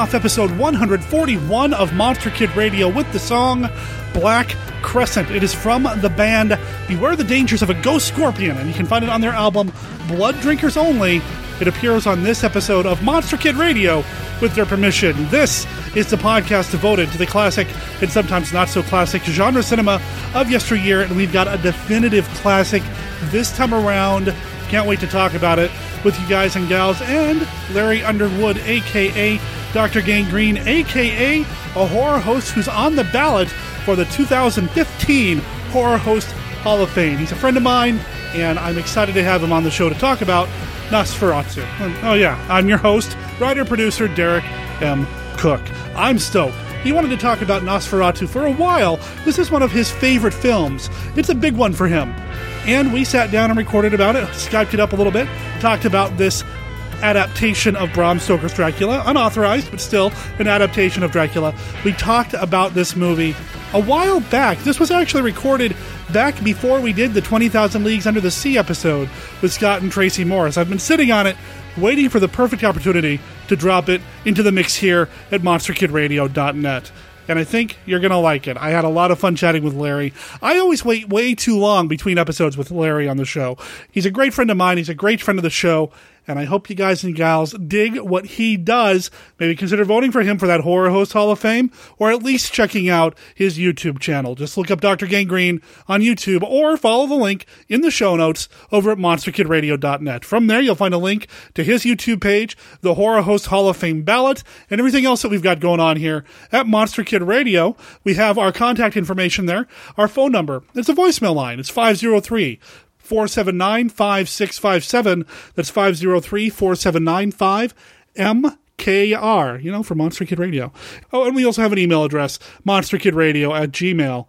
off episode 141 of Monster Kid Radio with the song Black Crescent. It is from the band Beware the Dangers of a Ghost Scorpion, and you can find it on their album Blood Drinkers Only. It appears on this episode of Monster Kid Radio with their permission. This is the podcast devoted to the classic and sometimes not so classic genre cinema of yesteryear, and we've got a definitive classic this time around. Can't wait to talk about it with you guys and gals and Larry Underwood, aka Dr. Gangrene, aka a horror host who's on the ballot for the 2015 Horror Host Hall of Fame. He's a friend of mine, and I'm excited to have him on the show to talk about Nosferatu. Oh, yeah, I'm your host, writer producer Derek M. Cook. I'm stoked. He wanted to talk about Nosferatu for a while. This is one of his favorite films. It's a big one for him. And we sat down and recorded about it, Skyped it up a little bit, talked about this adaptation of Bram Stoker's Dracula, unauthorized, but still an adaptation of Dracula. We talked about this movie a while back. This was actually recorded back before we did the 20,000 Leagues Under the Sea episode with Scott and Tracy Morris. I've been sitting on it, waiting for the perfect opportunity to drop it into the mix here at monsterkidradio.net and I think you're going to like it. I had a lot of fun chatting with Larry. I always wait way too long between episodes with Larry on the show. He's a great friend of mine. He's a great friend of the show, and I hope you guys and gals dig what he does. Maybe consider voting for him for that Horror Host Hall of Fame, or at least checking out his YouTube channel. Just look up Dr. Gangrene on YouTube, or follow the link in the show notes over at monsterkidradio.net. From there, you'll find a link to his YouTube page, the Horror Host Hall of Fame ballot, and everything else that we've got going on here at Monster Kid Radio. We have our contact information there, our phone number. It's a voicemail line. It's 503 479 5657. That's 503 479 5MKR, you know, for Monster Kid Radio. Oh, and we also have an email address, monsterkidradio at gmail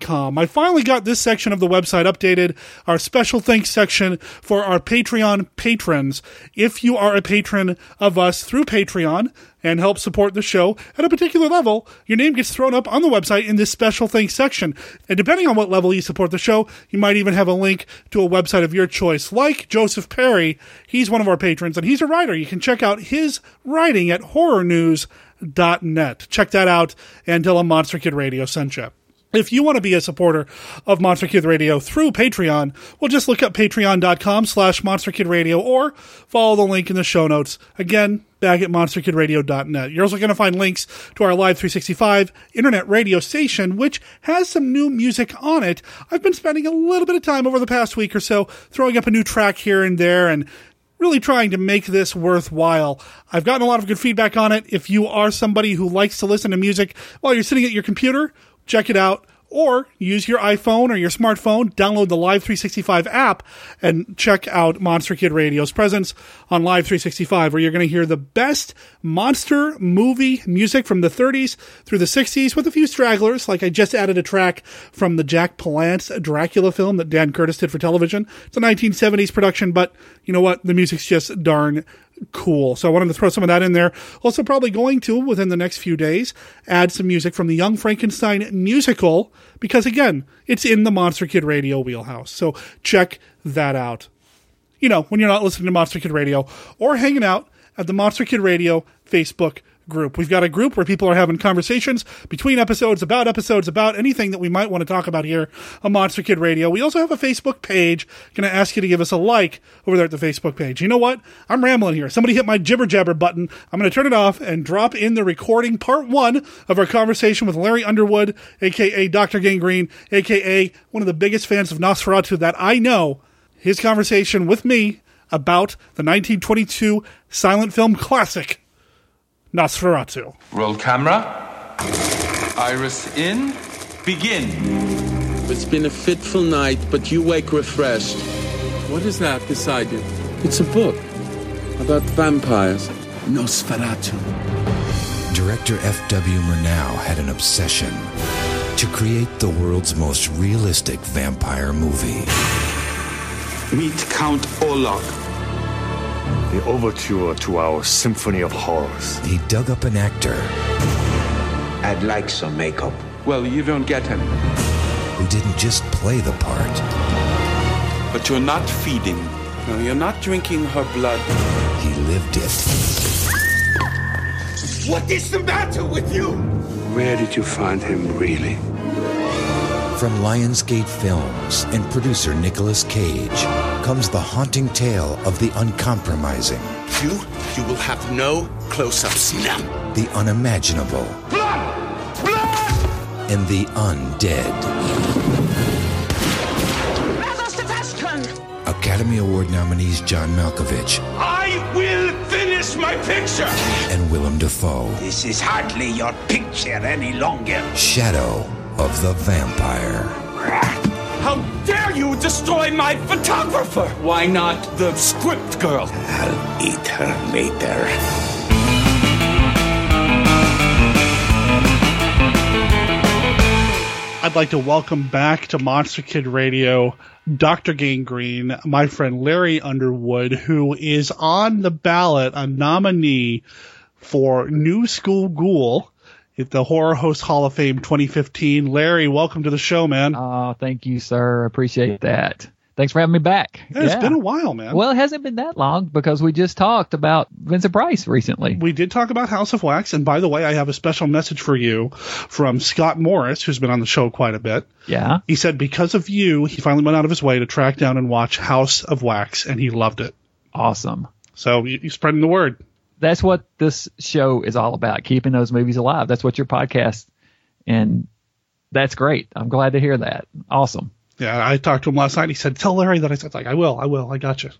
com. I finally got this section of the website updated, our special thanks section for our Patreon patrons. If you are a patron of us through Patreon and help support the show at a particular level, your name gets thrown up on the website in this special thanks section. And depending on what level you support the show, you might even have a link to a website of your choice, like Joseph Perry. He's one of our patrons and he's a writer. You can check out his writing at horrornews.net. Check that out and tell him Monster Kid Radio sent you. If you want to be a supporter of Monster Kid Radio through Patreon, well, just look up patreon.com slash Monster Kid Radio or follow the link in the show notes. Again, back at monsterkidradio.net. You're also going to find links to our Live 365 internet radio station, which has some new music on it. I've been spending a little bit of time over the past week or so throwing up a new track here and there and really trying to make this worthwhile. I've gotten a lot of good feedback on it. If you are somebody who likes to listen to music while you're sitting at your computer, check it out or use your iPhone or your smartphone, download the Live 365 app, and check out Monster Kid Radio's presence on Live 365, where you're going to hear the best monster movie music from the 30s through the 60s with a few stragglers. Like I just added a track from the Jack Palance Dracula film that Dan Curtis did for television. It's a 1970s production, but you know what? The music's just darn cool. So I wanted to throw some of that in there. Also, probably going to, within the next few days, add some music from the Young Frankenstein musical, because again, it's in the Monster Kid Radio wheelhouse. So check that out. You know, when you're not listening to Monster Kid Radio or hanging out at the Monster Kid Radio Facebook group. We've got a group where people are having conversations between episodes, about episodes, about anything that we might want to talk about here on Monster Kid Radio. We also have a Facebook page. Going to ask you to give us a like over there at the Facebook page. You know what? I'm rambling here. Somebody hit my jibber jabber button. I'm going to turn it off and drop in the recording part one of our conversation with Larry Underwood, aka Dr. Gangrene, aka one of the biggest fans of Nosferatu that I know. His conversation with me about the 1922 silent film classic Nosferatu. Roll camera. Iris in. Begin. It's been a fitful night, but you wake refreshed. What is that beside you? It's a book about vampires. Nosferatu. Director F.W. Murnau had an obsession to create the world's most realistic vampire movie. Meet Count Orlok, the overture to our Symphony of Horrors. He dug up an actor. I'd like some makeup. Well, you don't get any. Who didn't just play the part. But you're not feeding. No, you're not drinking her blood. He lived it. What is the matter with you? Where did you find him, really? From Lionsgate Films and producer Nicolas Cage comes the haunting tale of the uncompromising. You, you will have no close-ups now. The unimaginable. Blood! Blood! And the undead. Academy Award nominees John Malkovich. I will finish my picture! And Willem Dafoe. This is hardly your picture any longer. Shadow of the Vampire. How dare you destroy my photographer? Why not the script girl? I'll eat her later. I'd like to welcome back to Monster Kid Radio Dr. Gangrene, my friend Larry Underwood, who is on the ballot, a nominee for New School Ghoul at the Horror Host Hall of Fame 2015. Larry, welcome to the show, man. Oh, thank you, sir. Appreciate that. Thanks for having me back. Yeah, it's been a while, man. Well, it hasn't been that long because we just talked about Vincent Price recently. We did talk about House of Wax, and by the way, I have a special message for you from Scott Morris, who's been on the show quite a bit. Yeah. He said because of you, he finally went out of his way to track down and watch House of Wax, and he loved it. Awesome. So you're spreading the word. That's what this show is all about, keeping those movies alive. That's what your podcast, and that's great. I'm glad to hear that. Awesome. Yeah, I talked to him last night. He said, "Tell Larry that." I said, "Like I will, I will, I got you."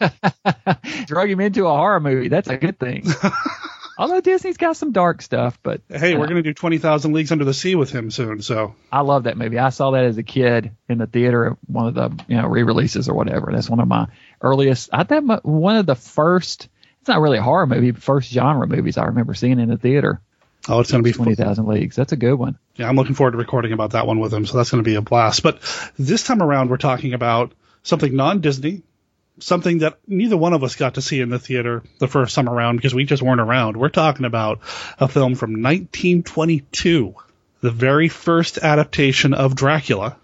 Drug him into a horror movie. That's a good thing. Although Disney's got some dark stuff, but hey, we're uh, gonna do Twenty Thousand Leagues Under the Sea with him soon. So I love that movie. I saw that as a kid in the theater, one of the you know re-releases or whatever. That's one of my earliest. I think one of the first. It's not really a horror movie, but first genre movies I remember seeing in the theater. Oh, it's going to be twenty thousand leagues. That's a good one. Yeah, I'm looking forward to recording about that one with him. So that's going to be a blast. But this time around, we're talking about something non-Disney, something that neither one of us got to see in the theater the first time around because we just weren't around. We're talking about a film from 1922, the very first adaptation of Dracula,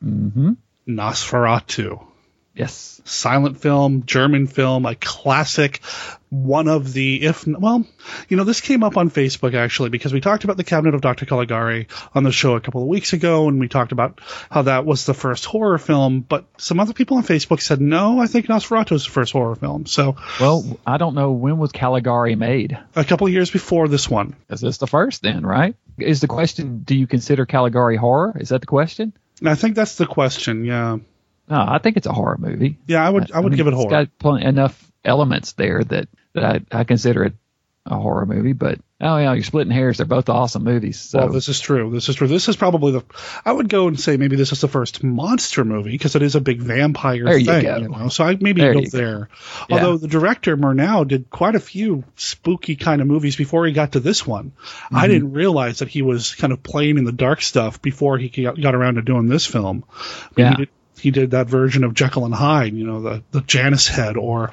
mm-hmm. Nosferatu. Yes. Silent film, German film, a classic, one of the, if, well, you know, this came up on Facebook actually because we talked about the Cabinet of Dr. Caligari on the show a couple of weeks ago and we talked about how that was the first horror film, but some other people on Facebook said, no, I think Nosferatu is the first horror film. So. Well, I don't know, when was Caligari made? A couple of years before this one. Is this the first then, right? Is the question, do you consider Caligari horror? Is that the question? I think that's the question, yeah. No, I think it's a horror movie. Yeah, I would. I, I would mean, give it horror. It's got plenty, enough elements there that that I, I consider it a horror movie. But oh yeah, you're splitting hairs. They're both awesome movies. So. Well, this is true. This is true. This is probably the. I would go and say maybe this is the first monster movie because it is a big vampire there thing. You, go. You know? So I maybe there go there. Go. Although yeah. the director Murnau did quite a few spooky kind of movies before he got to this one. Mm-hmm. I didn't realize that he was kind of playing in the dark stuff before he got, got around to doing this film. yeah. He did, he did that version of Jekyll and Hyde, you know, the, the Janus head, or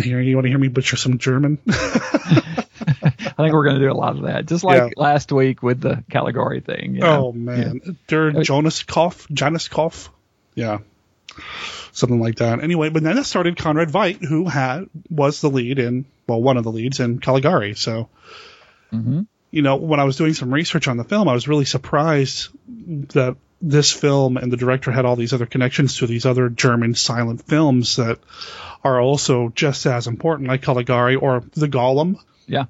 here you want to hear me butcher some German? I think we're going to do a lot of that, just like yeah. last week with the Caligari thing. You know? Oh man, yeah. Der Jonas Koff, Janus Koff, yeah, something like that. Anyway, but then it started Conrad Veidt, who had was the lead in well, one of the leads in Caligari. So, mm-hmm. you know, when I was doing some research on the film, I was really surprised that this film and the director had all these other connections to these other German silent films that are also just as important, like Caligari or The Golem. Yeah.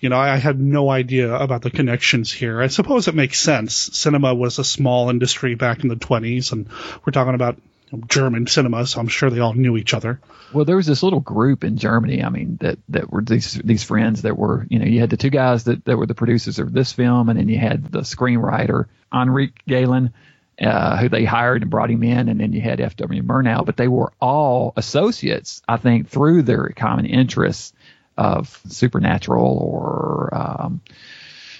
You know, I had no idea about the connections here. I suppose it makes sense. Cinema was a small industry back in the 20s, and we're talking about German cinema, so I'm sure they all knew each other. Well, there was this little group in Germany. I mean, that that were these these friends that were, you know, you had the two guys that, that were the producers of this film, and then you had the screenwriter Henrik Galeen, uh, who they hired and brought him in, and then you had F.W. Murnau. But they were all associates, I think, through their common interests of supernatural or um,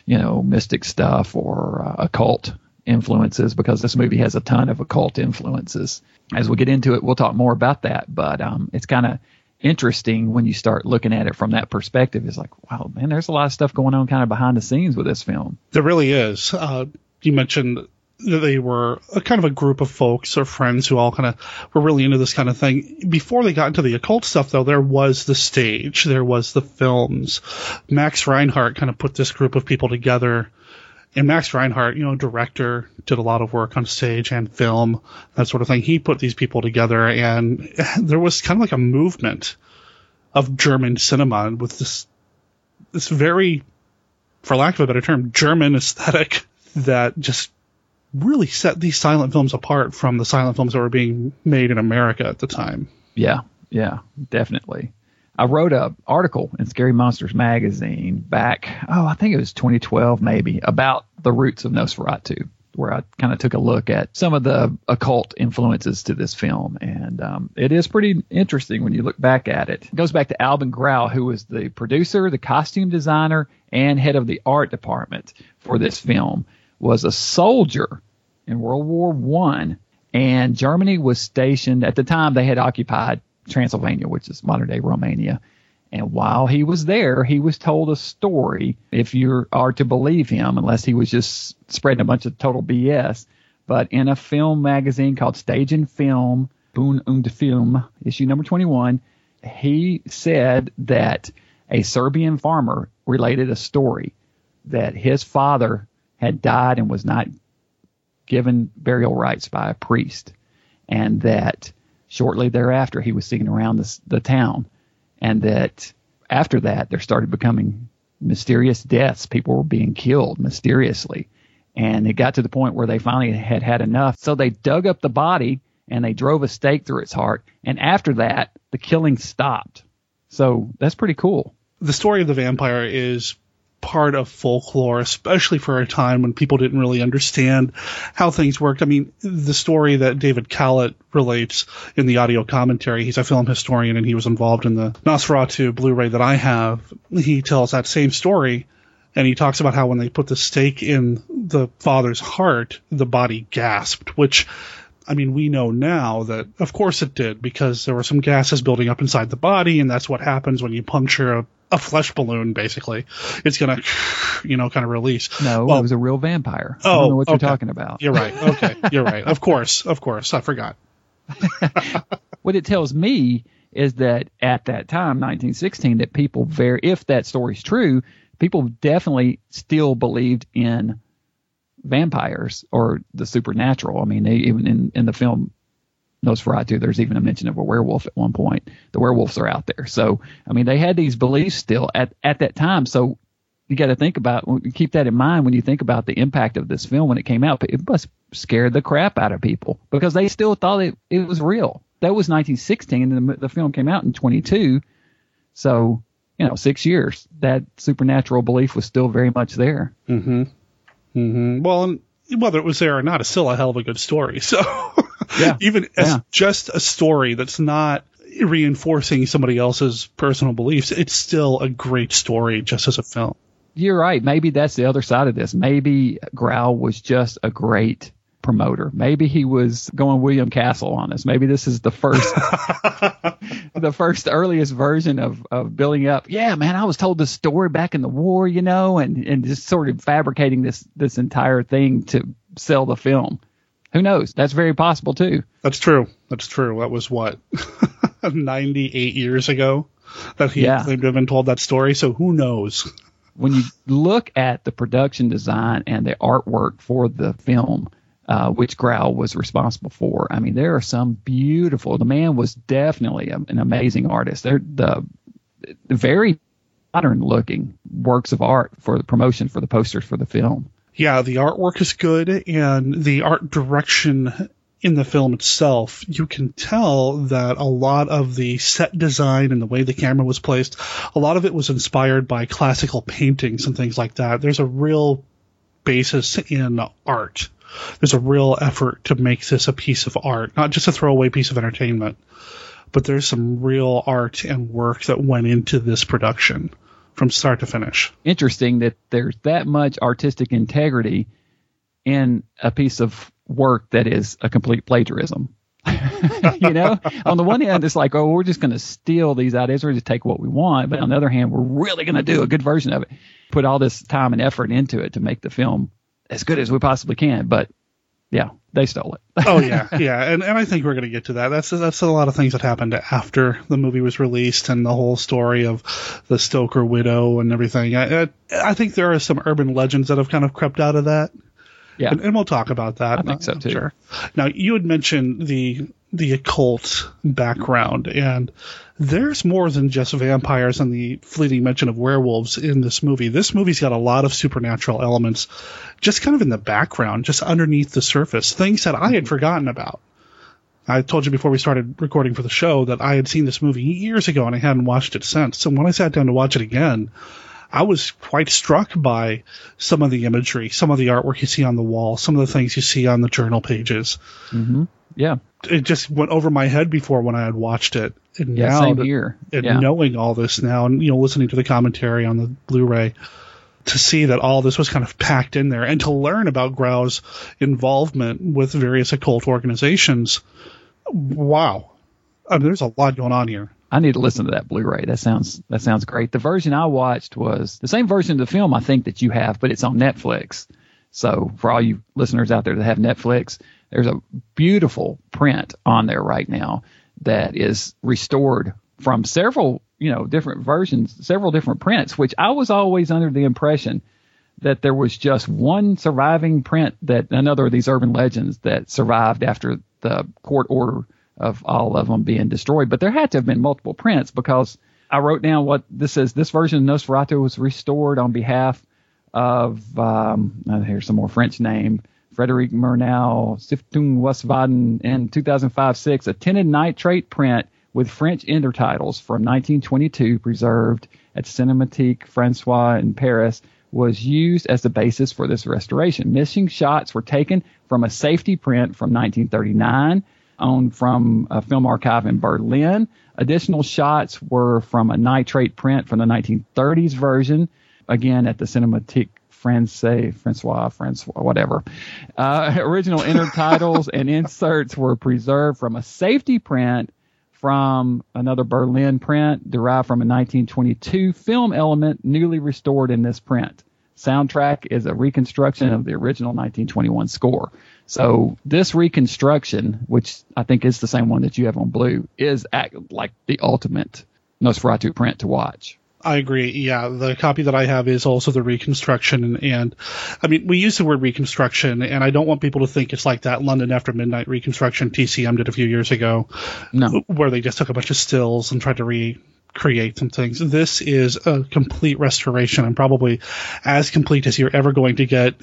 you know mystic stuff or uh, occult influences because this movie has a ton of occult influences. As we get into it, we'll talk more about that. But um, it's kind of interesting when you start looking at it from that perspective. It's like, wow, man, there's a lot of stuff going on kind of behind the scenes with this film. There really is. Uh, you mentioned they were a kind of a group of folks or friends who all kind of were really into this kind of thing. Before they got into the occult stuff, though, there was the stage, there was the films. Max Reinhardt kind of put this group of people together. And Max Reinhardt, you know, director, did a lot of work on stage and film, that sort of thing. He put these people together, and there was kind of like a movement of German cinema with this this very, for lack of a better term, German aesthetic that just really set these silent films apart from the silent films that were being made in America at the time. Yeah, yeah, definitely. I wrote a article in Scary Monsters magazine back, oh, I think it was 2012 maybe, about the roots of Nosferatu, where I kind of took a look at some of the occult influences to this film, and um, it is pretty interesting when you look back at it. It goes back to Albin Grau, who was the producer, the costume designer, and head of the art department for this film was a soldier in World War One, and Germany was stationed at the time. They had occupied Transylvania, which is modern day Romania. And while he was there, he was told a story, if you are to believe him, unless he was just spreading a bunch of total BS. But in a film magazine called Stage and Film, Bühne und Film, issue number 21, he said that a Serbian farmer related a story that his father had died and was not given burial rites by a priest, and that shortly thereafter he was seen around the, the town, and that after that there started becoming mysterious deaths. People were being killed mysteriously, and it got to the point where they finally had had enough. So they dug up the body and they drove a stake through its heart, and after that the killing stopped. So that's pretty cool. The story of the vampire is part of folklore, especially for a time when people didn't really understand how things worked. I mean, the story that David Kalat relates in the audio commentary, he's a film historian and he was involved in the Nosferatu Blu-ray that I have. He tells that same story and he talks about how when they put the stake in the father's heart, the body gasped, which I mean, we know now that of course it did because there were some gases building up inside the body, and that's what happens when you puncture a a flesh balloon, basically. It's gonna, you know, kind of release. No, well, it was a real vampire. Oh, I don't oh, know what okay. you're talking about. You're right. Okay, you're right. Of course, of course. I forgot. what it tells me is that at that time, 1916, that people very, if that story's true, people definitely still believed in vampires or the supernatural. I mean, they, even in in the film Nosferatu. There's even a mention of a werewolf at one point. The werewolves are out there. So, I mean, they had these beliefs still at, at that time. So you got to think about, keep that in mind when you think about the impact of this film when it came out. It must scare the crap out of people because they still thought it, it was real. That was 1916 and the, the film came out in 22. So, you know, six years, that supernatural belief was still very much there. Mm-hmm. Mm-hmm. Well, whether it was there or not, it's still a hell of a good story. So yeah. even as yeah. just a story that's not reinforcing somebody else's personal beliefs, it's still a great story just as a film. You're right. Maybe that's the other side of this. Maybe Growl was just a great promoter. Maybe he was going William Castle on us. Maybe this is the first the first earliest version of, of building up. Yeah, man, I was told this story back in the war, you know, and, and just sort of fabricating this this entire thing to sell the film. Who knows? That's very possible too. That's true. That's true. That was what 98 years ago that he yeah. claimed to have been told that story. So who knows? when you look at the production design and the artwork for the film, uh, which Grau was responsible for. I mean, there are some beautiful. The man was definitely a, an amazing artist. They're the, the very modern looking works of art for the promotion for the posters for the film yeah, the artwork is good and the art direction in the film itself, you can tell that a lot of the set design and the way the camera was placed, a lot of it was inspired by classical paintings and things like that. There's a real basis in art. There's a real effort to make this a piece of art, not just a throwaway piece of entertainment, but there's some real art and work that went into this production from start to finish. Interesting that there's that much artistic integrity in a piece of work that is a complete plagiarism. you know, on the one hand, it's like, oh, we're just going to steal these ideas, we're just take what we want. But on the other hand, we're really going to do a good version of it. Put all this time and effort into it to make the film as good as we possibly can. But yeah, they stole it. oh yeah, yeah, and and I think we're going to get to that. That's that's a lot of things that happened after the movie was released and the whole story of the Stoker widow and everything. I I, I think there are some urban legends that have kind of crept out of that. Yeah, and, and we'll talk about that. I think so too. Sure. Now you had mentioned the the occult background, and there's more than just vampires and the fleeting mention of werewolves in this movie. This movie's got a lot of supernatural elements, just kind of in the background, just underneath the surface, things that I had forgotten about. I told you before we started recording for the show that I had seen this movie years ago and I hadn't watched it since. So when I sat down to watch it again, I was quite struck by some of the imagery, some of the artwork you see on the wall, some of the things you see on the journal pages. Mm-hmm. Yeah. It just went over my head before when I had watched it. And yeah, now same that, here. And yeah. knowing all this now and, you know, listening to the commentary on the Blu-ray to see that all this was kind of packed in there and to learn about Grau's involvement with various occult organizations. Wow. I mean, there's a lot going on here. I need to listen to that Blu-ray. That sounds that sounds great. The version I watched was the same version of the film I think that you have, but it's on Netflix. So for all you listeners out there that have Netflix, there's a beautiful print on there right now that is restored from several, you know, different versions, several different prints, which I was always under the impression that there was just one surviving print that another of these urban legends that survived after the court order of all of them being destroyed. But there had to have been multiple prints because I wrote down what this is. This version of Nosferatu was restored on behalf of, um, here's some more French name, Frederic Murnau, Stiftung Westbaden in 2005-6, a tinted nitrate print with French intertitles from 1922 preserved at Cinematique Francois in Paris was used as the basis for this restoration. Missing shots were taken from a safety print from 1939 owned from a film archive in Berlin. Additional shots were from a nitrate print from the 1930s version, again at the Cinémathèque Francais, Francois, Francois, whatever. Uh, original intertitles and inserts were preserved from a safety print from another Berlin print derived from a 1922 film element newly restored in this print. Soundtrack is a reconstruction of the original 1921 score. So this reconstruction, which I think is the same one that you have on blue, is act, like the ultimate Nosferatu print to watch. I agree. Yeah, the copy that I have is also the reconstruction, and, and, I mean, we use the word reconstruction, and I don't want people to think it's like that London After Midnight reconstruction TCM did a few years ago, no, where they just took a bunch of stills and tried to recreate some things. This is a complete restoration, and probably as complete as you're ever going to get,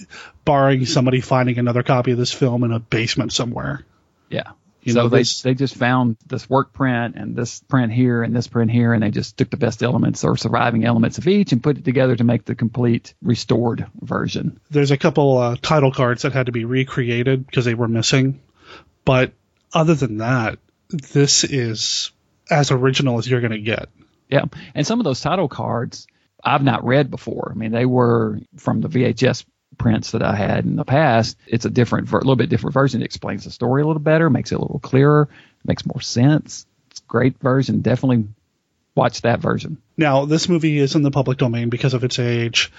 barring somebody finding another copy of this film in a basement somewhere. Yeah. You so know, they this, they just found this work print and this print here and this print here, and they just took the best elements or surviving elements of each and put it together to make the complete restored version. There's a couple uh, title cards that had to be recreated because they were missing, but other than that, this is as original as you're going to get. Yeah, and some of those title cards I've not read before. I mean, they were from the VHS prints that I had in the past. It's a different, a little bit different version. It explains the story a little better, makes it a little clearer, makes more sense. It's a great version. Definitely watch that version. Now, this movie is in the public domain because of its age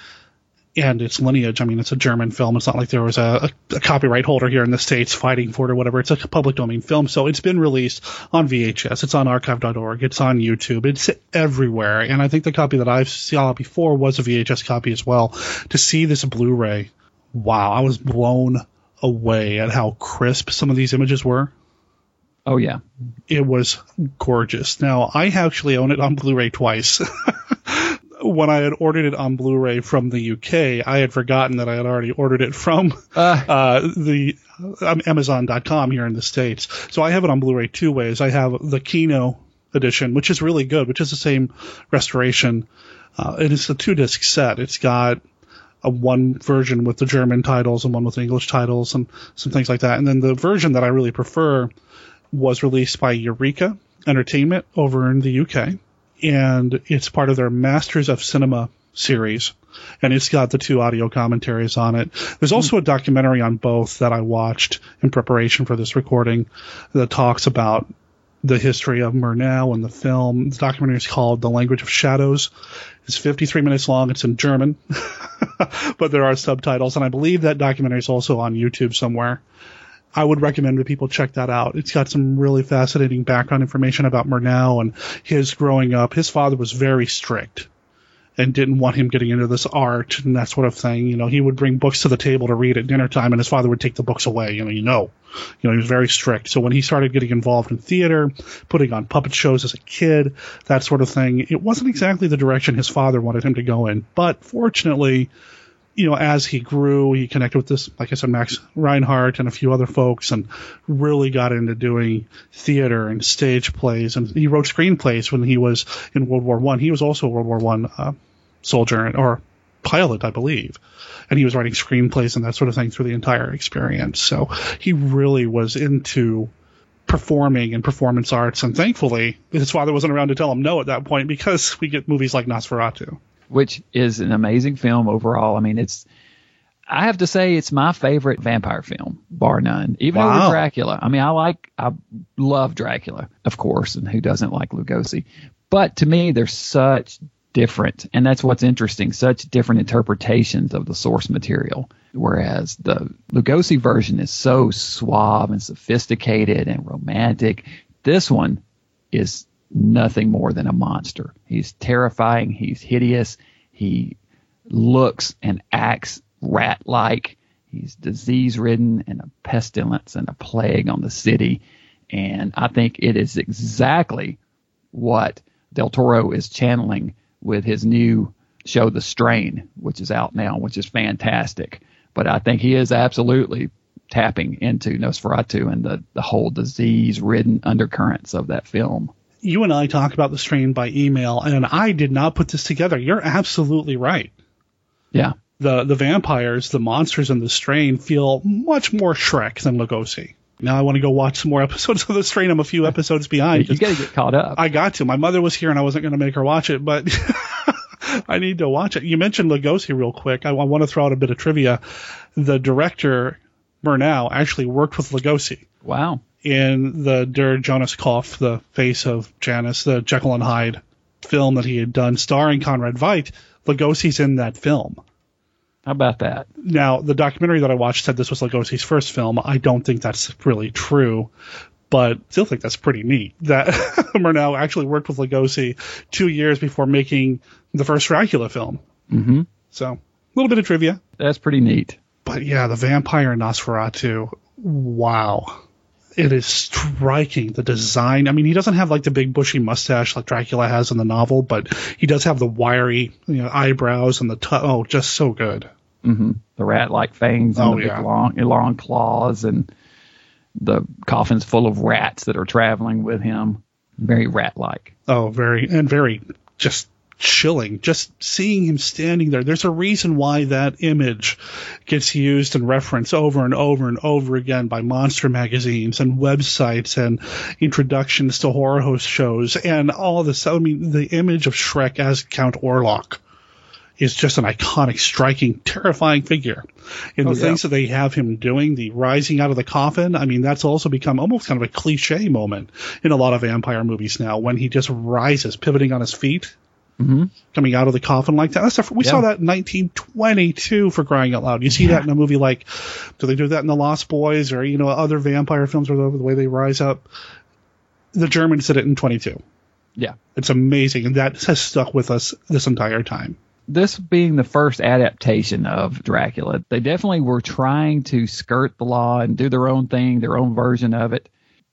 and its lineage. I mean, it's a German film. It's not like there was a, a, copyright holder here in the States fighting for it or whatever. It's a public domain film. So it's been released on VHS. It's on archive.org. It's on YouTube. It's everywhere. And I think the copy that I saw before was a VHS copy as well. To see this Blu-ray, wow, I was blown away at how crisp some of these images were. Oh yeah. It was gorgeous. Now, I actually own it on Blu-ray twice. when I had ordered it on Blu-ray from the UK, I had forgotten that I had already ordered it from uh, uh, the um, Amazon.com here in the states. So I have it on Blu-ray two ways. I have the Kino edition, which is really good, which is the same restoration. Uh, it is a two disc set. It's got a one version with the German titles and one with the English titles and some things like that. And then the version that I really prefer was released by Eureka Entertainment over in the UK and it's part of their Masters of Cinema series. And it's got the two audio commentaries on it. There's hmm. also a documentary on both that I watched in preparation for this recording that talks about the history of Murnau and the film. The documentary is called The Language of Shadows. It's 53 minutes long. It's in German, but there are subtitles, and I believe that documentary is also on YouTube somewhere. I would recommend that people check that out. It's got some really fascinating background information about Murnau and his growing up. His father was very strict and didn't want him getting into this art and that sort of thing. You know, he would bring books to the table to read at dinner time, and his father would take the books away. You know, you know, you know, he was very strict. So when he started getting involved in theater, putting on puppet shows as a kid, that sort of thing, it wasn't exactly the direction his father wanted him to go in. But fortunately, you know, as he grew, he connected with this, like I said, Max Reinhardt and a few other folks, and really got into doing theater and stage plays. And he wrote screenplays when he was in World War One. He was also a World War One uh, soldier or pilot, I believe, and he was writing screenplays and that sort of thing through the entire experience. So he really was into performing and performance arts, and thankfully his father wasn't around to tell him no at that point because we get movies like Nosferatu which is an amazing film overall. I mean, it's I have to say it's my favorite vampire film, bar none. Even wow. over Dracula. I mean, I like I love Dracula, of course, and who doesn't like Lugosi? But to me, they're such different, and that's what's interesting. Such different interpretations of the source material. Whereas the Lugosi version is so suave and sophisticated and romantic. This one is nothing more than a monster. He's terrifying. He's hideous. He looks and acts rat like. He's disease ridden and a pestilence and a plague on the city. And I think it is exactly what Del Toro is channeling with his new show, The Strain, which is out now, which is fantastic. But I think he is absolutely tapping into Nosferatu and the, the whole disease ridden undercurrents of that film you and I talked about the strain by email, and I did not put this together. You're absolutely right. Yeah. The the vampires, the monsters in the strain feel much more Schreck than Lugosi. Now I want to go watch some more episodes of the strain. I'm a few episodes behind. you got to get caught up. I got to. My mother was here, and I wasn't going to make her watch it, but I need to watch it. You mentioned Lugosi real quick. I, I want to throw out a bit of trivia. The director Murnau actually worked with Lugosi. Wow in the Der Jonas Kopf, the face of Janus, the Jekyll and Hyde film that he had done starring Conrad Veidt. Lugosi's in that film. How about that? Now, the documentary that I watched said this was Lugosi's first film. I don't think that's really true, but still think that's pretty neat that Murnau actually worked with Lugosi two years before making the first Dracula film. Mm-hmm. So, a little bit of trivia. That's pretty neat. But yeah, the vampire in Nosferatu. Wow it is striking the design. I mean, he doesn't have like the big bushy mustache like Dracula has in the novel, but he does have the wiry you know, eyebrows and the t- oh, just so good. Mm-hmm. The rat-like fangs and oh, the big yeah. long, long claws, and the coffin's full of rats that are traveling with him. Very rat-like. Oh, very and very just chilling just seeing him standing there. There's a reason why that image gets used and referenced over and over and over again by monster magazines and websites and introductions to horror host shows and all this. I mean, the image of Schreck as Count Orlok is just an iconic, striking, terrifying figure. And oh, the yeah. things that they have him doing, the rising out of the coffin, I mean, that's also become almost kind of a cliche moment in a lot of vampire movies now when he just rises, pivoting on his feet mm-hmm. coming out of the coffin like that. That's we yeah. saw that in 1922 for crying out loud. You see yeah. that in a movie like, do they do that in The Lost Boys or you know other vampire films or the way they rise up? The Germans did it in 22. Yeah, it's amazing, and that has stuck with us this entire time. This being the first adaptation of Dracula, they definitely were trying to skirt the law and do their own thing, their own version of it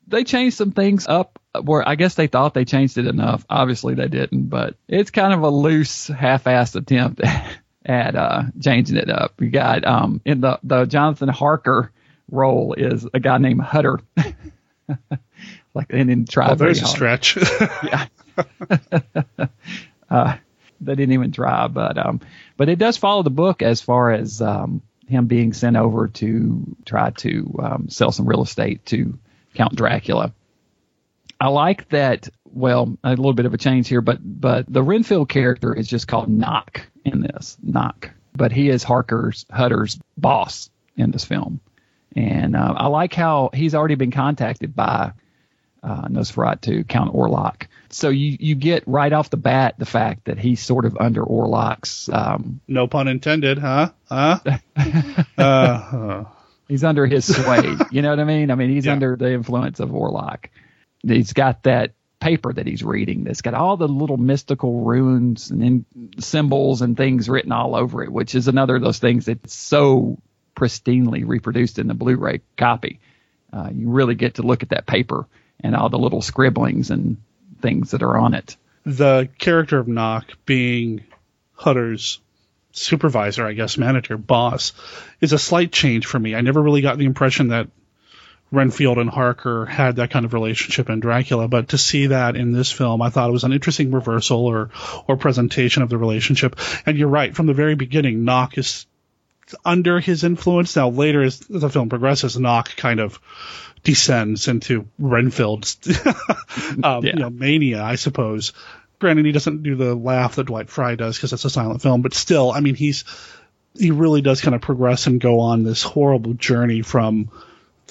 they changed some things up where I guess they thought they changed it enough. Obviously they didn't, but it's kind of a loose, half-assed attempt at uh, changing it up. You got um, in the the Jonathan Harker role is a guy named Hutter, like and in try. Oh, there's a stretch. yeah. uh, they didn't even try, but um, but it does follow the book as far as um, him being sent over to try to um, sell some real estate to Count Dracula. I like that. Well, a little bit of a change here, but but the Renfield character is just called Knock in this Knock, but he is Harker's Hutter's boss in this film, and uh, I like how he's already been contacted by uh, Nosferatu, Count Orlok. So you you get right off the bat the fact that he's sort of under Orlok's. Um, no pun intended, huh? Huh? uh, he's under his sway. you know what I mean? I mean, he's Yeah. under the influence of Orlok. He's got that paper that he's reading that's got all the little mystical runes and symbols and things written all over it, which is another of those things that's so pristinely reproduced in the Blu-ray copy. Uh, you really get to look at that paper and all the little scribblings and things that are on it. The character of Knock being Hutter's supervisor, I guess, manager, boss, is a slight change for me. I never really got the impression that Renfield and Harker had that kind of relationship in Dracula, but to see that in this film, I thought it was an interesting reversal or or presentation of the relationship. And you're right, from the very beginning, Knock is under his influence. Now later, as the film progresses, Knock kind of descends into Renfield's um, you know, mania, I suppose. Granted, he doesn't do the laugh that Dwight Frye does because it's a silent film, but still, I mean, he's he really does kind of progress and go on this horrible journey from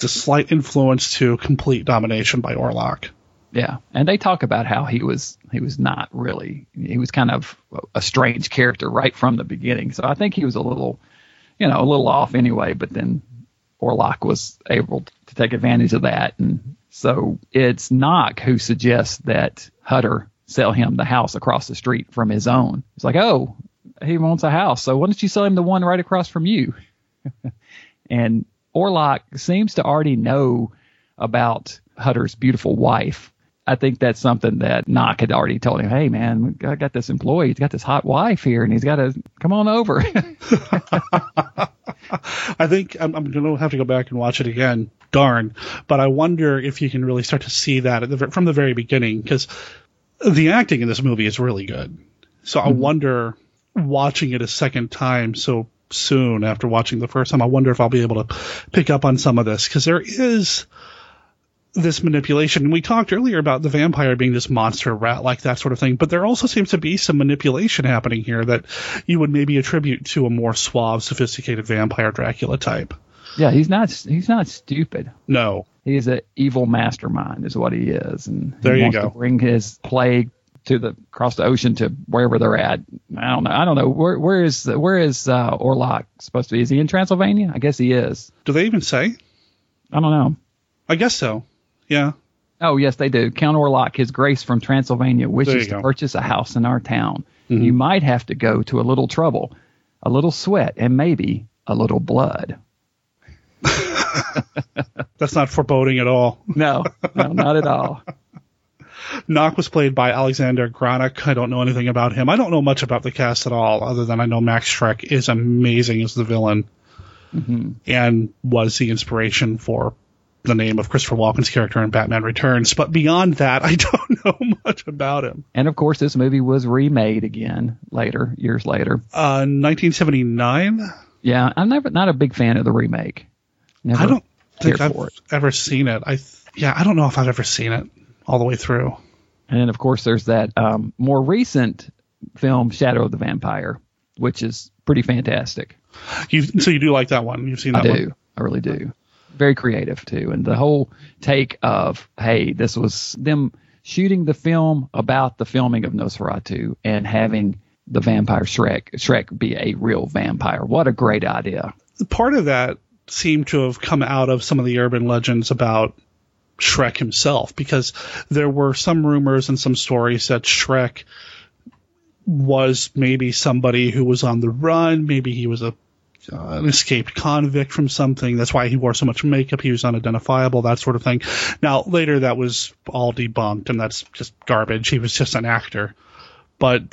just slight influence to complete domination by Orlok. Yeah, and they talk about how he was he was not really he was kind of a strange character right from the beginning. So I think he was a little, you know, a little off anyway. But then Orlok was able to take advantage of that, and so it's Knock who suggests that Hutter sell him the house across the street from his own. It's like, oh, he wants a house, so why don't you sell him the one right across from you? and Orlok seems to already know about Hutter's beautiful wife. I think that's something that Knock had already told him. Hey, man, I got this employee. He's got this hot wife here, and he's got to come on over. I think I'm, I'm going to have to go back and watch it again. Darn. But I wonder if you can really start to see that at the, from the very beginning because the acting in this movie is really good. So I mm-hmm. wonder, watching it a second time so soon after watching the first time, I wonder if I'll be able to pick up on some of this because there is this manipulation. And we talked earlier about the vampire being this monster rat like that sort of thing, but there also seems to be some manipulation happening here that you would maybe attribute to a more suave, sophisticated vampire Dracula type. yeah, he's not he's not stupid. No. He's an evil mastermind, is what he is, and There he you wants go. to bring his plague to the across the ocean to wherever they're at. I don't know. I don't know where where is where is uh, Orlok supposed to be? Is he in Transylvania? I guess he is. Do they even say? I don't know. I guess so. Yeah. Oh yes, they do. Count Orlok, His Grace from Transylvania, wishes to go. purchase a house in our town. Mhm. You might have to go to a little trouble, a little sweat, and maybe a little blood. That's not foreboding at all. No, no, not at all. Knock was played by Alexander Granach. I don't know anything about him. I don't know much about the cast at all, other than I know Max Schreck is amazing as the villain hmm and was the inspiration for the name of Christopher Walken's character in Batman Returns. But beyond that, I don't know much about him. And of course, this movie was remade again later, years later. Uh, 1979? Yeah, I'm never not a big fan of the remake. Never I don't think I've ever seen it. I th- yeah, I don't know if I've ever seen it all the way through. And then, of course, there's that um, more recent film, Shadow of the Vampire, which is pretty fantastic. You so you do like that one? You've seen that I do. one? I really do. Very creative too, and the whole take of hey, this was them shooting the film about the filming of Nosferatu and having the vampire Schreck Schreck be a real vampire. What a great idea! part of that seemed to have come out of some of the urban legends about Schreck himself, because there were some rumors and some stories that Schreck was maybe somebody who was on the run, maybe he was a uh, an escaped convict from something. That's why he wore so much makeup. He was unidentifiable, that sort of thing. Now, later that was all debunked, and that's just garbage. He was just an actor. But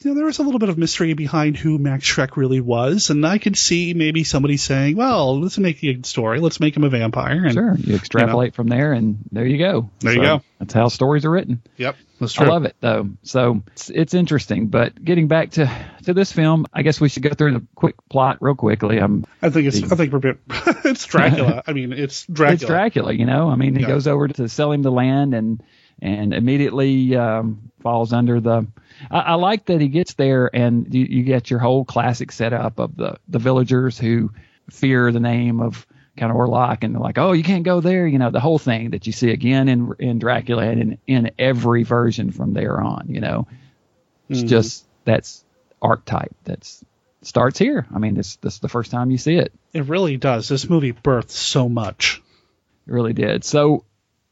you know, there was a little bit of mystery behind who Max Schreck really was, and I could see maybe somebody saying, "Well, let's make a good story. Let's make him a vampire." And, Sure, you extrapolate from there, and there you go. There you go. That's how stories are written. Yep, that's I love it though. So it's, it's interesting. But getting back to to this film, I guess we should go through the quick plot real quickly. Um, I think it's. I think we're. it's Dracula. I mean, it's Dracula. It's Dracula, you know. I mean, he Yeah. goes over to sell him the land and and immediately um, falls under the. I, I like that he gets there and you, you get your whole classic setup of the the villagers who fear the name of kind of Orlok and they're like, oh, you can't go there, you know, the whole thing that you see again in in Dracula and in, in every version from there on, you know. It's Mhm. just that's archetype. That's starts here. I mean, this this is the first time you see it. It really does. This movie birthed so much. It really did. So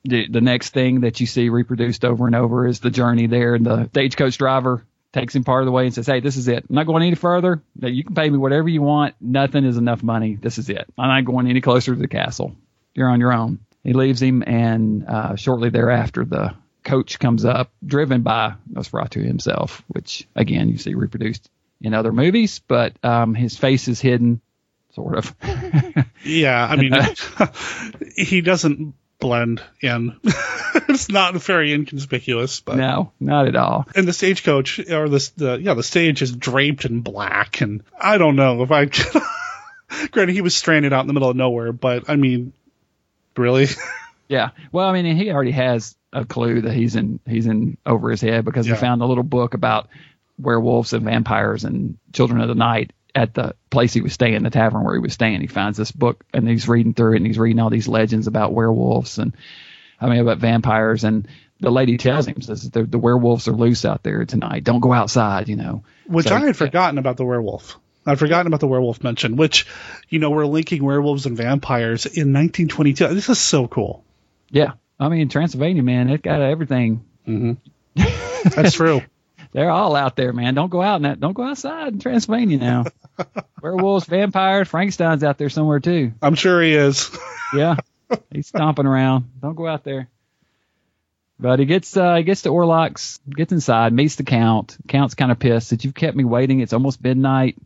the, the next thing that you see reproduced over and over is the journey there, and the stagecoach driver takes him part of the way and says, "Hey, this is it. I'm not going any further. You can pay me whatever you want. Nothing is enough money. This is it. I'm not going any closer to the castle. You're on your own." He leaves him, and uh, shortly thereafter, the coach comes up, driven by Nosferatu himself, which again you see reproduced in other movies, but um, his face is hidden, sort of. yeah, I mean, he doesn't blend in. it's not very inconspicuous, but no, not at all. And the stagecoach or the, the yeah the stage is draped in black, and I don't know if I. Granted, he was stranded out in the middle of nowhere, but I mean, really. yeah. Well, I mean, he already has a clue that he's in he's in over his head because yeah. he found a little book about werewolves and vampires and children of the night at the place he was staying, the tavern where he was staying. He finds this book and he's reading through it and he's reading all these legends about werewolves and I mean about vampires and the lady tells him says the, the werewolves are loose out there tonight. Don't go outside, you know. Which so, I had forgotten about the werewolf. I'd forgotten about the werewolf mention, which, you know, we're linking werewolves and vampires in 1922. This is so cool. Yeah. I mean, Transylvania, man, it got everything. Mm-hmm. That's true. They're all out there, man. Don't go out in that. Don't go outside in Transylvania now. Werewolves, vampires, Frankenstein's out there somewhere too. I'm sure he is. yeah, he's stomping around. Don't go out there. But he gets uh, he gets to Orlok's, gets inside, meets the count. Count's kind of pissed that you've kept me waiting. It's almost midnight.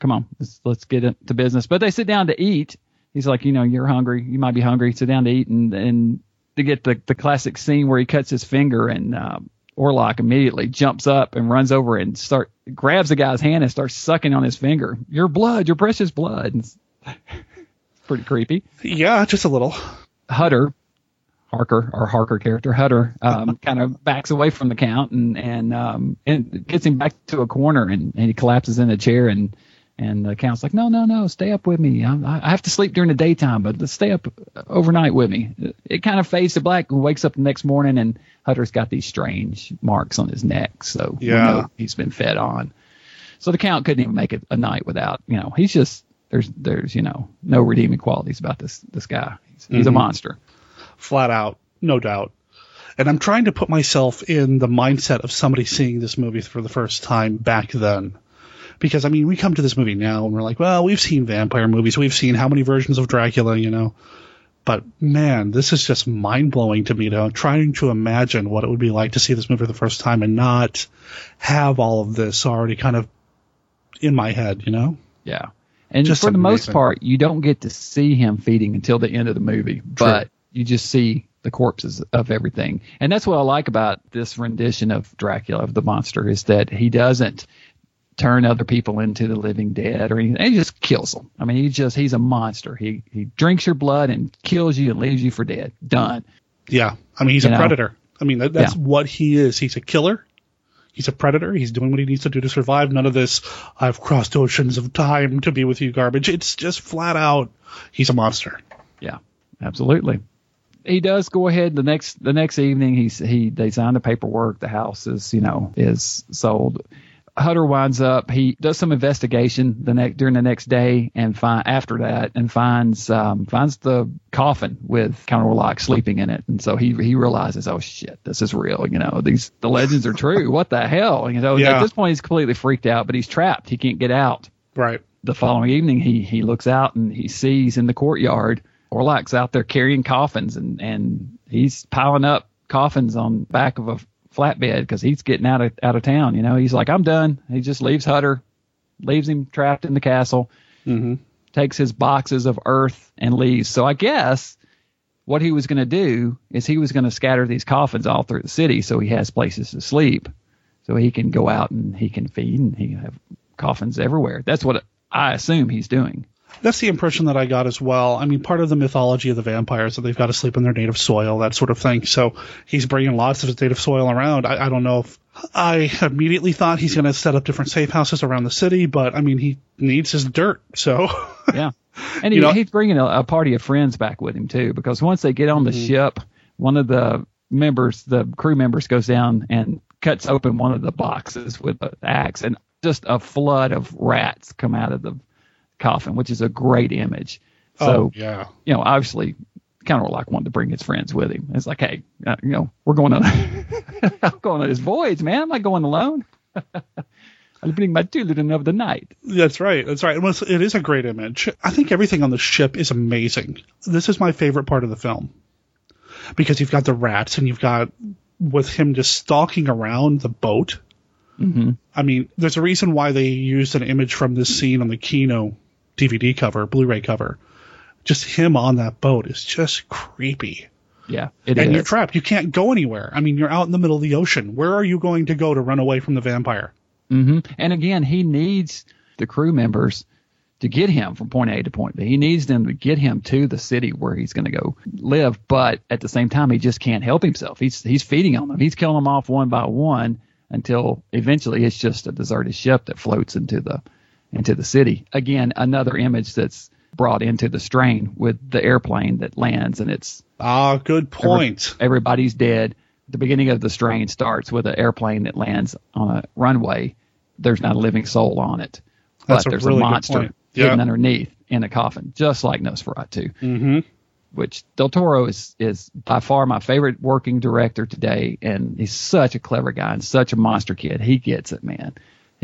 Come on, let's, let's get into business. But they sit down to eat. He's like, you know, you're hungry. You might be hungry. Sit down to eat, and and to get the the classic scene where he cuts his finger and um, Orlok immediately jumps up and runs over and start grabs the guy's hand and starts sucking on his finger. Your blood, your precious blood. It's pretty creepy. Yeah, just a little. Hutter, Harker, our Harker character, Hutter, um, kind of backs away from the count and and um, and gets him back to a corner and, and he collapses in a chair and and the count's like, no, no, no, stay up with me. I, I have to sleep during the daytime, but stay up overnight with me. It kind of fades to black and wakes up the next morning, and Hutter's got these strange marks on his neck, so yeah, he's been fed on. So the count couldn't even make it a night without, you know, he's just there's there's you know no redeeming qualities about this this guy. He's, he's mm-hmm. a monster, flat out, no doubt. And I'm trying to put myself in the mindset of somebody seeing this movie for the first time back then because I mean, we come to this movie now and we're like, well, we've seen vampire movies, we've seen how many versions of Dracula, you know. But man, this is just mind blowing to me to trying to imagine what it would be like to see this movie for the first time and not have all of this already kind of in my head, you know? Yeah. And just for amazing. the most part, you don't get to see him feeding until the end of the movie, True. but you just see the corpses of everything. And that's what I like about this rendition of Dracula, of the monster, is that he doesn't turn other people into the living dead or anything. He just kills them. I mean, he just he's a monster. He he drinks your blood and kills you and leaves you for dead. Done. Yeah, I mean he's you a know? predator. I mean that, that's yeah. what he is. He's a killer. He's a predator. He's doing what he needs to do to survive. None of this I've crossed oceans of time to be with you garbage. It's just flat out he's a monster. Yeah, absolutely. He does go ahead the next the next evening. He's he they sign the paperwork. The house is you know is sold Hutter winds up. He does some investigation the next during the next day, and find after that, and finds um, finds the coffin with Count Orlok sleeping in it, and so he he realizes, oh shit, this is real. You know, these the legends are true. what the hell? You know, yeah. at this point he's completely freaked out, but he's trapped. He can't get out. Right. The following evening, he he looks out and he sees in the courtyard Orlok's out there carrying coffins, and and he's piling up coffins on back of a flatbed because he's getting out of out of town. You know, he's like, I'm done. He just leaves Hutter, leaves him trapped in the castle, mm-hmm. takes his boxes of earth and leaves. So I guess what he was going to do is he was going to scatter these coffins all through the city so he has places to sleep, so he can go out and he can feed and he can have coffins everywhere. That's what I assume he's doing that's the impression that I got as well. I mean, part of the mythology of the vampires that they've got to sleep in their native soil, that sort of thing. So he's bringing lots of his native soil around. I, I don't know if I immediately thought he's going to set up different safe houses around the city, but I mean, he needs his dirt. So yeah, and he, you know, he's bringing a, a, party of friends back with him too, because once they get on the mm-hmm. ship, one of the members, the crew members, goes down and cuts open one of the boxes with an axe and just a flood of rats come out of the coffin, which is a great image. So, oh, yeah. you know, obviously, kind of like wanted to bring his friends with him. It's like, hey, uh, you know, we're going on, I'm going on this voyage, man. I'm not going alone. I'll bring my children of the night. That's right. That's right. It is a great image. I think everything on the ship is amazing. This is my favorite part of the film because you've got the rats and you've got with him just stalking around the boat. Mm-hmm. I mean, there's a reason why they used an image from this scene on the Kino DVD cover, Blu-ray cover. Just him on that boat is just creepy. Yeah, it and is. you're trapped. You can't go anywhere. I mean, you're out in the middle of the ocean. Where are you going to go to run away from the vampire? hmm And again, he needs the crew members to get him from point A to point B. He needs them to get him to the city where he's going to go live. But at the same time, he just can't help himself. He's he's feeding on them. He's killing them off one by one until eventually it's just a deserted ship that floats into the into the city. Again, another image that's brought into the strain with the airplane that lands and it's ah good point. Every, everybody's dead. The beginning of the strain starts with an airplane that lands on a runway. There's not a living soul on it, That's but a there's really a monster hidden underneath in a coffin, just like Nosferatu. Mm-hmm. Which Del Toro is is by far my favorite working director today, and he's such a clever guy and such a monster kid. He gets it, man.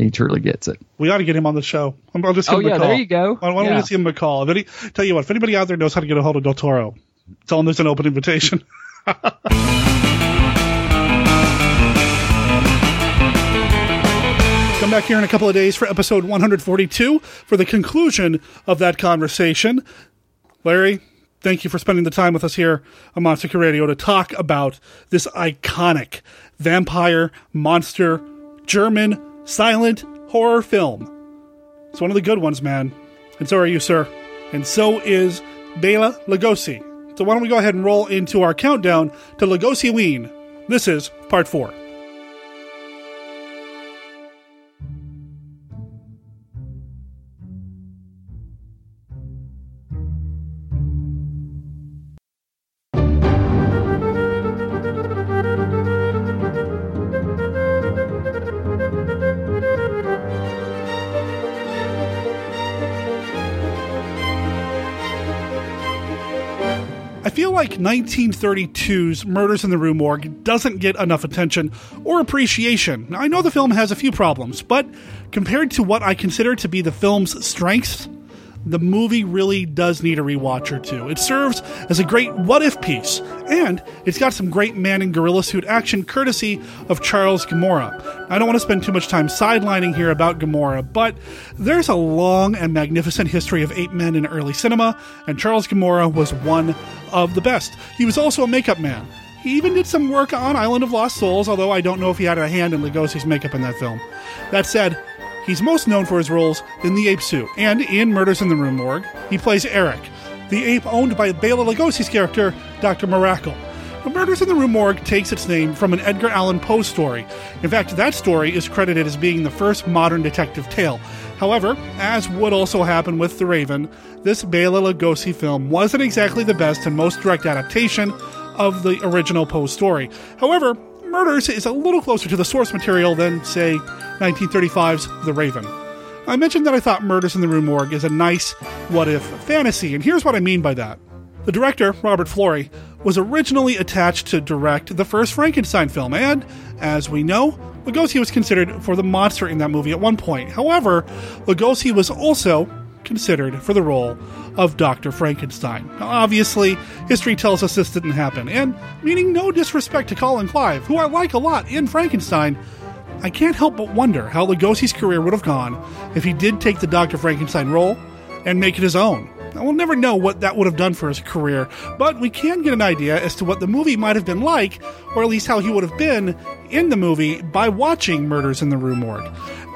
He truly gets it. We ought to get him on the show. I'll just give Oh, him a yeah, call. there you go. Why, why don't Yeah. we just give him a call? If any, tell you what, if anybody out there knows how to get a hold of Del Toro, tell him there's an open invitation. Come back here in a couple of days for episode 142 for the conclusion of that conversation. Larry, thank you for spending the time with us here on Monster Radio to talk about this iconic vampire, monster, German, silent horror film. It's one of the good ones, man. And so are you, sir. And so is Bela Lugosi. So why don't we go ahead and roll into our countdown to Lugosi Ween. This is part four. I feel like 1932's Murders in the Rue Morgue doesn't get enough attention or appreciation. Now, I know the film has a few problems, but compared to what I consider to be the film's strengths, the movie really does need a rewatch or two. It serves as a great what if piece, and it's got some great man in gorilla suit action courtesy of Charles Gemora. I don't want to spend too much time sidelining here about Gemora, but there's a long and magnificent history of ape men in early cinema, and Charles Gemora was one of the best. He was also a makeup man. He even did some work on Island of Lost Souls, although I don't know if he had a hand in Lugosi's makeup in that film. That said, he's most known for his roles in The Ape Suit and in Murders in the Rue Morgue. He plays Erik, the ape owned by Bela Lugosi's character, Dr. Mirakle. The Murders in the Rue Morgue takes its name from an Edgar Allan Poe story. In fact, that story is credited as being the first modern detective tale. However, as would also happen with The Raven, this Bela Lugosi film wasn't exactly the best and most direct adaptation of the original Poe story. However, Murders is a little closer to the source material than, say, 1935's The Raven. I mentioned that I thought Murders in the Rue Morgue is a nice what if fantasy, and here's what I mean by that. The director, Robert Florey, was originally attached to direct the first Frankenstein film, and, as we know, Lugosi was considered for the monster in that movie at one point. However, Lugosi was also considered for the role of Dr. Frankenstein. Now, obviously, history tells us this didn't happen, and meaning no disrespect to Colin Clive, who I like a lot in Frankenstein, I can't help but wonder how Lugosi's career would have gone if he did take the Dr. Frankenstein role and make it his own. Now, we'll never know what that would have done for his career, but we can get an idea as to what the movie might have been like, or at least how he would have been in the movie by watching Murders in the Rue Morgue.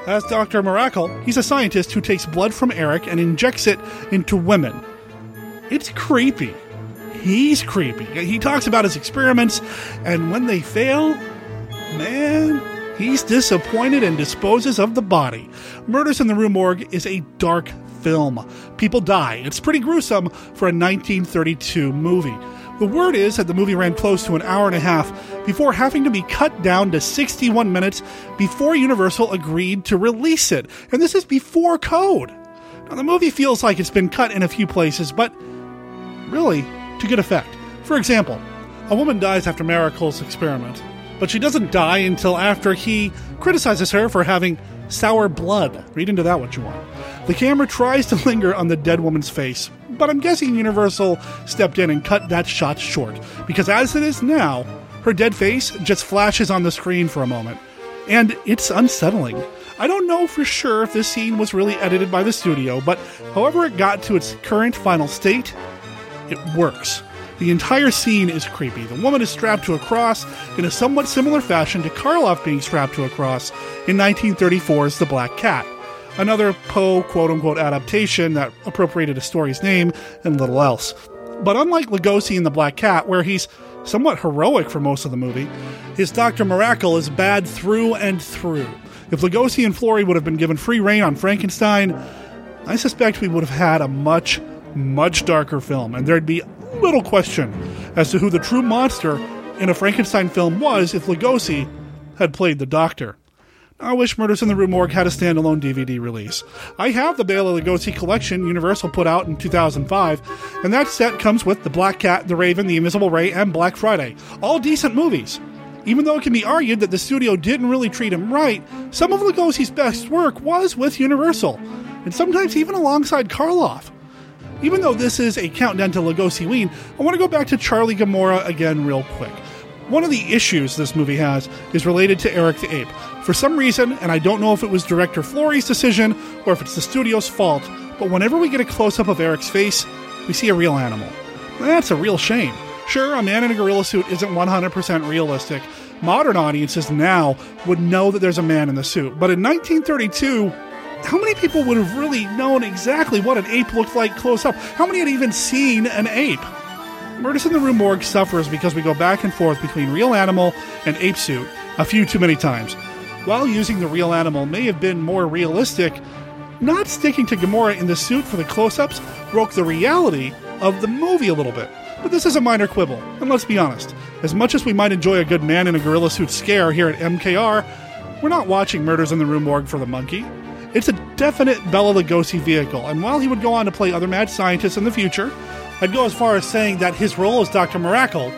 As Dr. Mirakle, he's a scientist who takes blood from Erik and injects it into women. It's creepy. He's creepy. He talks about his experiments, and when they fail, man, he's disappointed and disposes of the body. Murders in the Rue Morgue is a dark film. People die. It's pretty gruesome for a 1932 movie. The word is that the movie ran close to an hour and a half before having to be cut down to 61 minutes before Universal agreed to release it. And this is before code. Now, the movie feels like it's been cut in a few places, but really to good effect. For example, a woman dies after Mirakle's experiment, but she doesn't die until after he criticizes her for having sour blood. Read into that what you want. The camera tries to linger on the dead woman's face, but I'm guessing Universal stepped in and cut that shot short, because as it is now, her dead face just flashes on the screen for a moment, and it's unsettling. I don't know for sure if this scene was really edited by the studio, but however it got to its current final state, it works. The entire scene is creepy. The woman is strapped to a cross in a somewhat similar fashion to Karloff being strapped to a cross in 1934's The Black Cat, another Poe quote unquote adaptation that appropriated a story's name and little else. But unlike Lugosi in The Black Cat, where he's somewhat heroic for most of the movie, his Dr. Mirakle is bad through and through. If Lugosi and Florey would have been given free reign on Frankenstein, I suspect we would have had a much, much darker film, and there'd be little question as to who the true monster in a Frankenstein film was if Lugosi had played the Doctor. I wish Murders in the Rue Morgue had a standalone DVD release. I have the Bale Bela Lugosi collection Universal put out in 2005, and that set comes with The Black Cat, The Raven, The Invisible Ray, and Black Friday. All decent movies. Even though it can be argued that the studio didn't really treat him right, some of Lugosi's best work was with Universal, and sometimes even alongside Karloff. Even though this is a countdown to Lugosi Ween, I want to go back to Charlie Gemora again real quick. One of the issues this movie has is related to Erik the Ape. For some reason, and I don't know if it was director Florey's decision or if it's the studio's fault, but whenever we get a close up of Erik's face, we see a real animal. That's a real shame. Sure, a man in a gorilla suit isn't 100% realistic. Modern audiences now would know that there's a man in the suit, but in 1932, how many people would have really known exactly what an ape looked like close up? How many had even seen an ape? Murders in the Rue Morgue suffers because we go back and forth between real animal and ape suit a few too many times. While using the real animal may have been more realistic, not sticking to Gemora in the suit for the close ups broke the reality of the movie a little bit. But this is a minor quibble, and let's be honest, as much as we might enjoy a good man in a gorilla suit scare here at MKR, we're not watching Murders in the Rue Morgue for the monkey. It's a definite Bela Lugosi vehicle, and while he would go on to play other mad scientists in the future, I'd go as far as saying that his role as Dr. Mirakle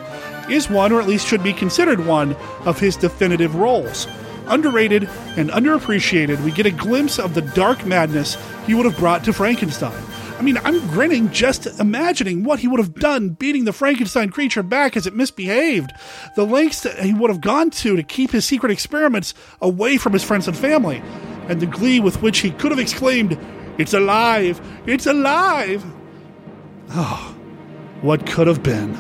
is one, or at least should be considered one, of his definitive roles. Underrated and underappreciated, we get a glimpse of the dark madness he would have brought to Frankenstein. I mean, I'm grinning just imagining what he would have done beating the Frankenstein creature back as it misbehaved. The lengths that he would have gone to to keep his secret experiments away from his friends and family. And the glee with which he could have exclaimed, It's alive! It's alive! Oh, what could have been.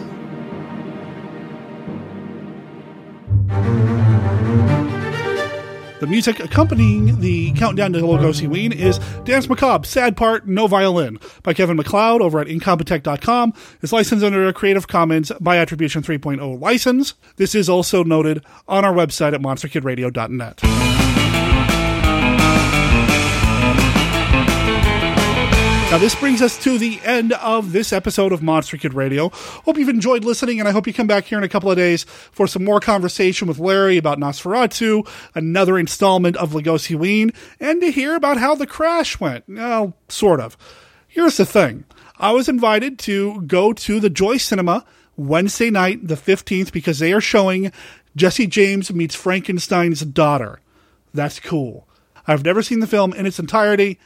The music accompanying the countdown to Lugosi Ween is Danse Macabre, Sad Part, No Violin by Kevin MacLeod over at Incompetech.com. It's licensed under a Creative Commons by Attribution 3.0 license. This is also noted on our website at monsterkidradio.net. Now, this brings us to the end of this episode of Monster Kid Radio. Hope you've enjoyed listening, and I hope you come back here in a couple of days for some more conversation with Larry about Nosferatu, another installment of Lugosi Ween, and to hear about how the crash went. Well, sort of. Here's the thing I was invited to go to the Joy Cinema Wednesday night, the 15th, because they are showing Jesse James meets Frankenstein's daughter. That's cool. I've never seen the film in its entirety.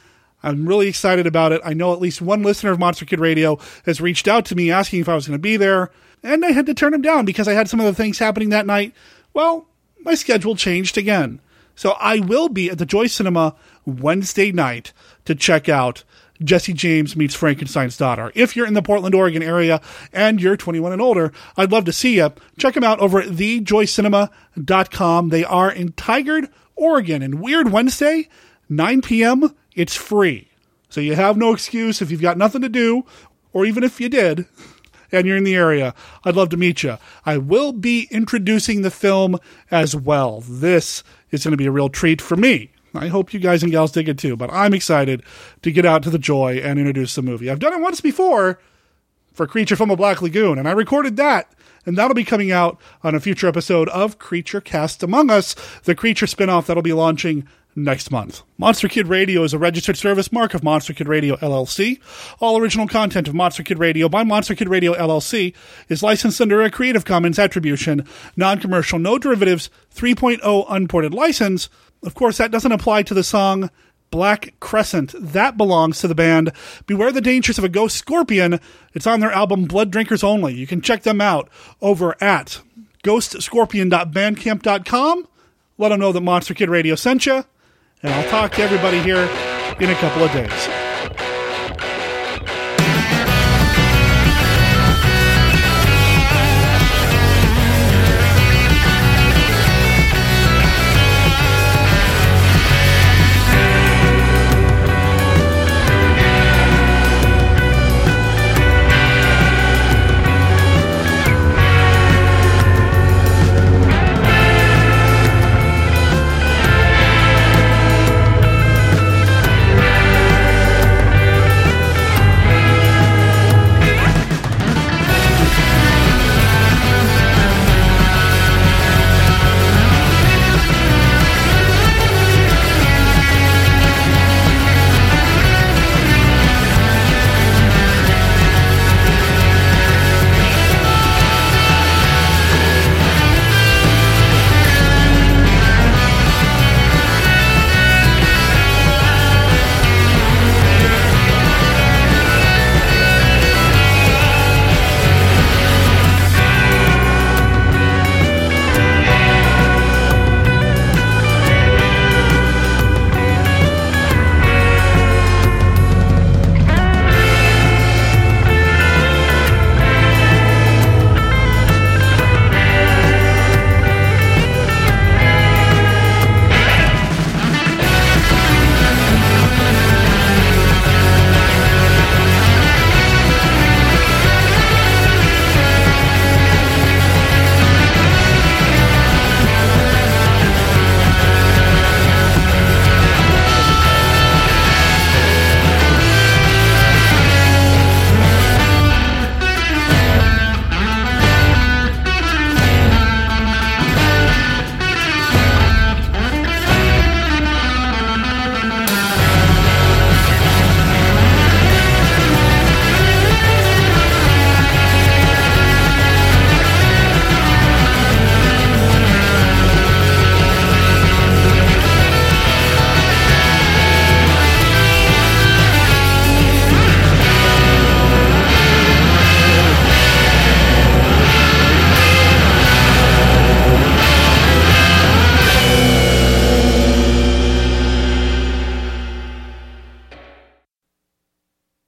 I'm really excited about it. I know at least one listener of Monster Kid Radio has reached out to me asking if I was going to be there, and I had to turn him down because I had some other things happening that night. Well, my schedule changed again. So I will be at the Joy Cinema Wednesday night to check out Jesse James meets Frankenstein's daughter. If you're in the Portland, Oregon area and you're 21 and older, I'd love to see you. Check them out over at thejoycinema.com. They are in Tigard, Oregon, and Weird Wednesday, 9 p.m. It's free. So you have no excuse if you've got nothing to do, or even if you did, and you're in the area, I'd love to meet you. I will be introducing the film as well. This is going to be a real treat for me. I hope you guys and gals dig it too, but I'm excited to get out to the joy and introduce the movie. I've done it once before, for Creature from a Black Lagoon, and I recorded that. And that'll be coming out on a future episode of Creature Cast Among Us, the Creature spinoff that'll be launching next month. Monster Kid Radio is a registered service mark of Monster Kid Radio LLC. All original content of Monster Kid Radio by Monster Kid Radio LLC is licensed under a Creative Commons Attribution, Non-Commercial, No Derivatives 3.0 Unported license. Of course, that doesn't apply to the song Black Crescent. That belongs to the band Beware the Dangers of a Ghost Scorpion. It's on their album Blood Drinkers Only. You can check them out over at ghostscorpion.bandcamp.com. Let them know that Monster Kid Radio sent you, and I'll talk to everybody here in a couple of days.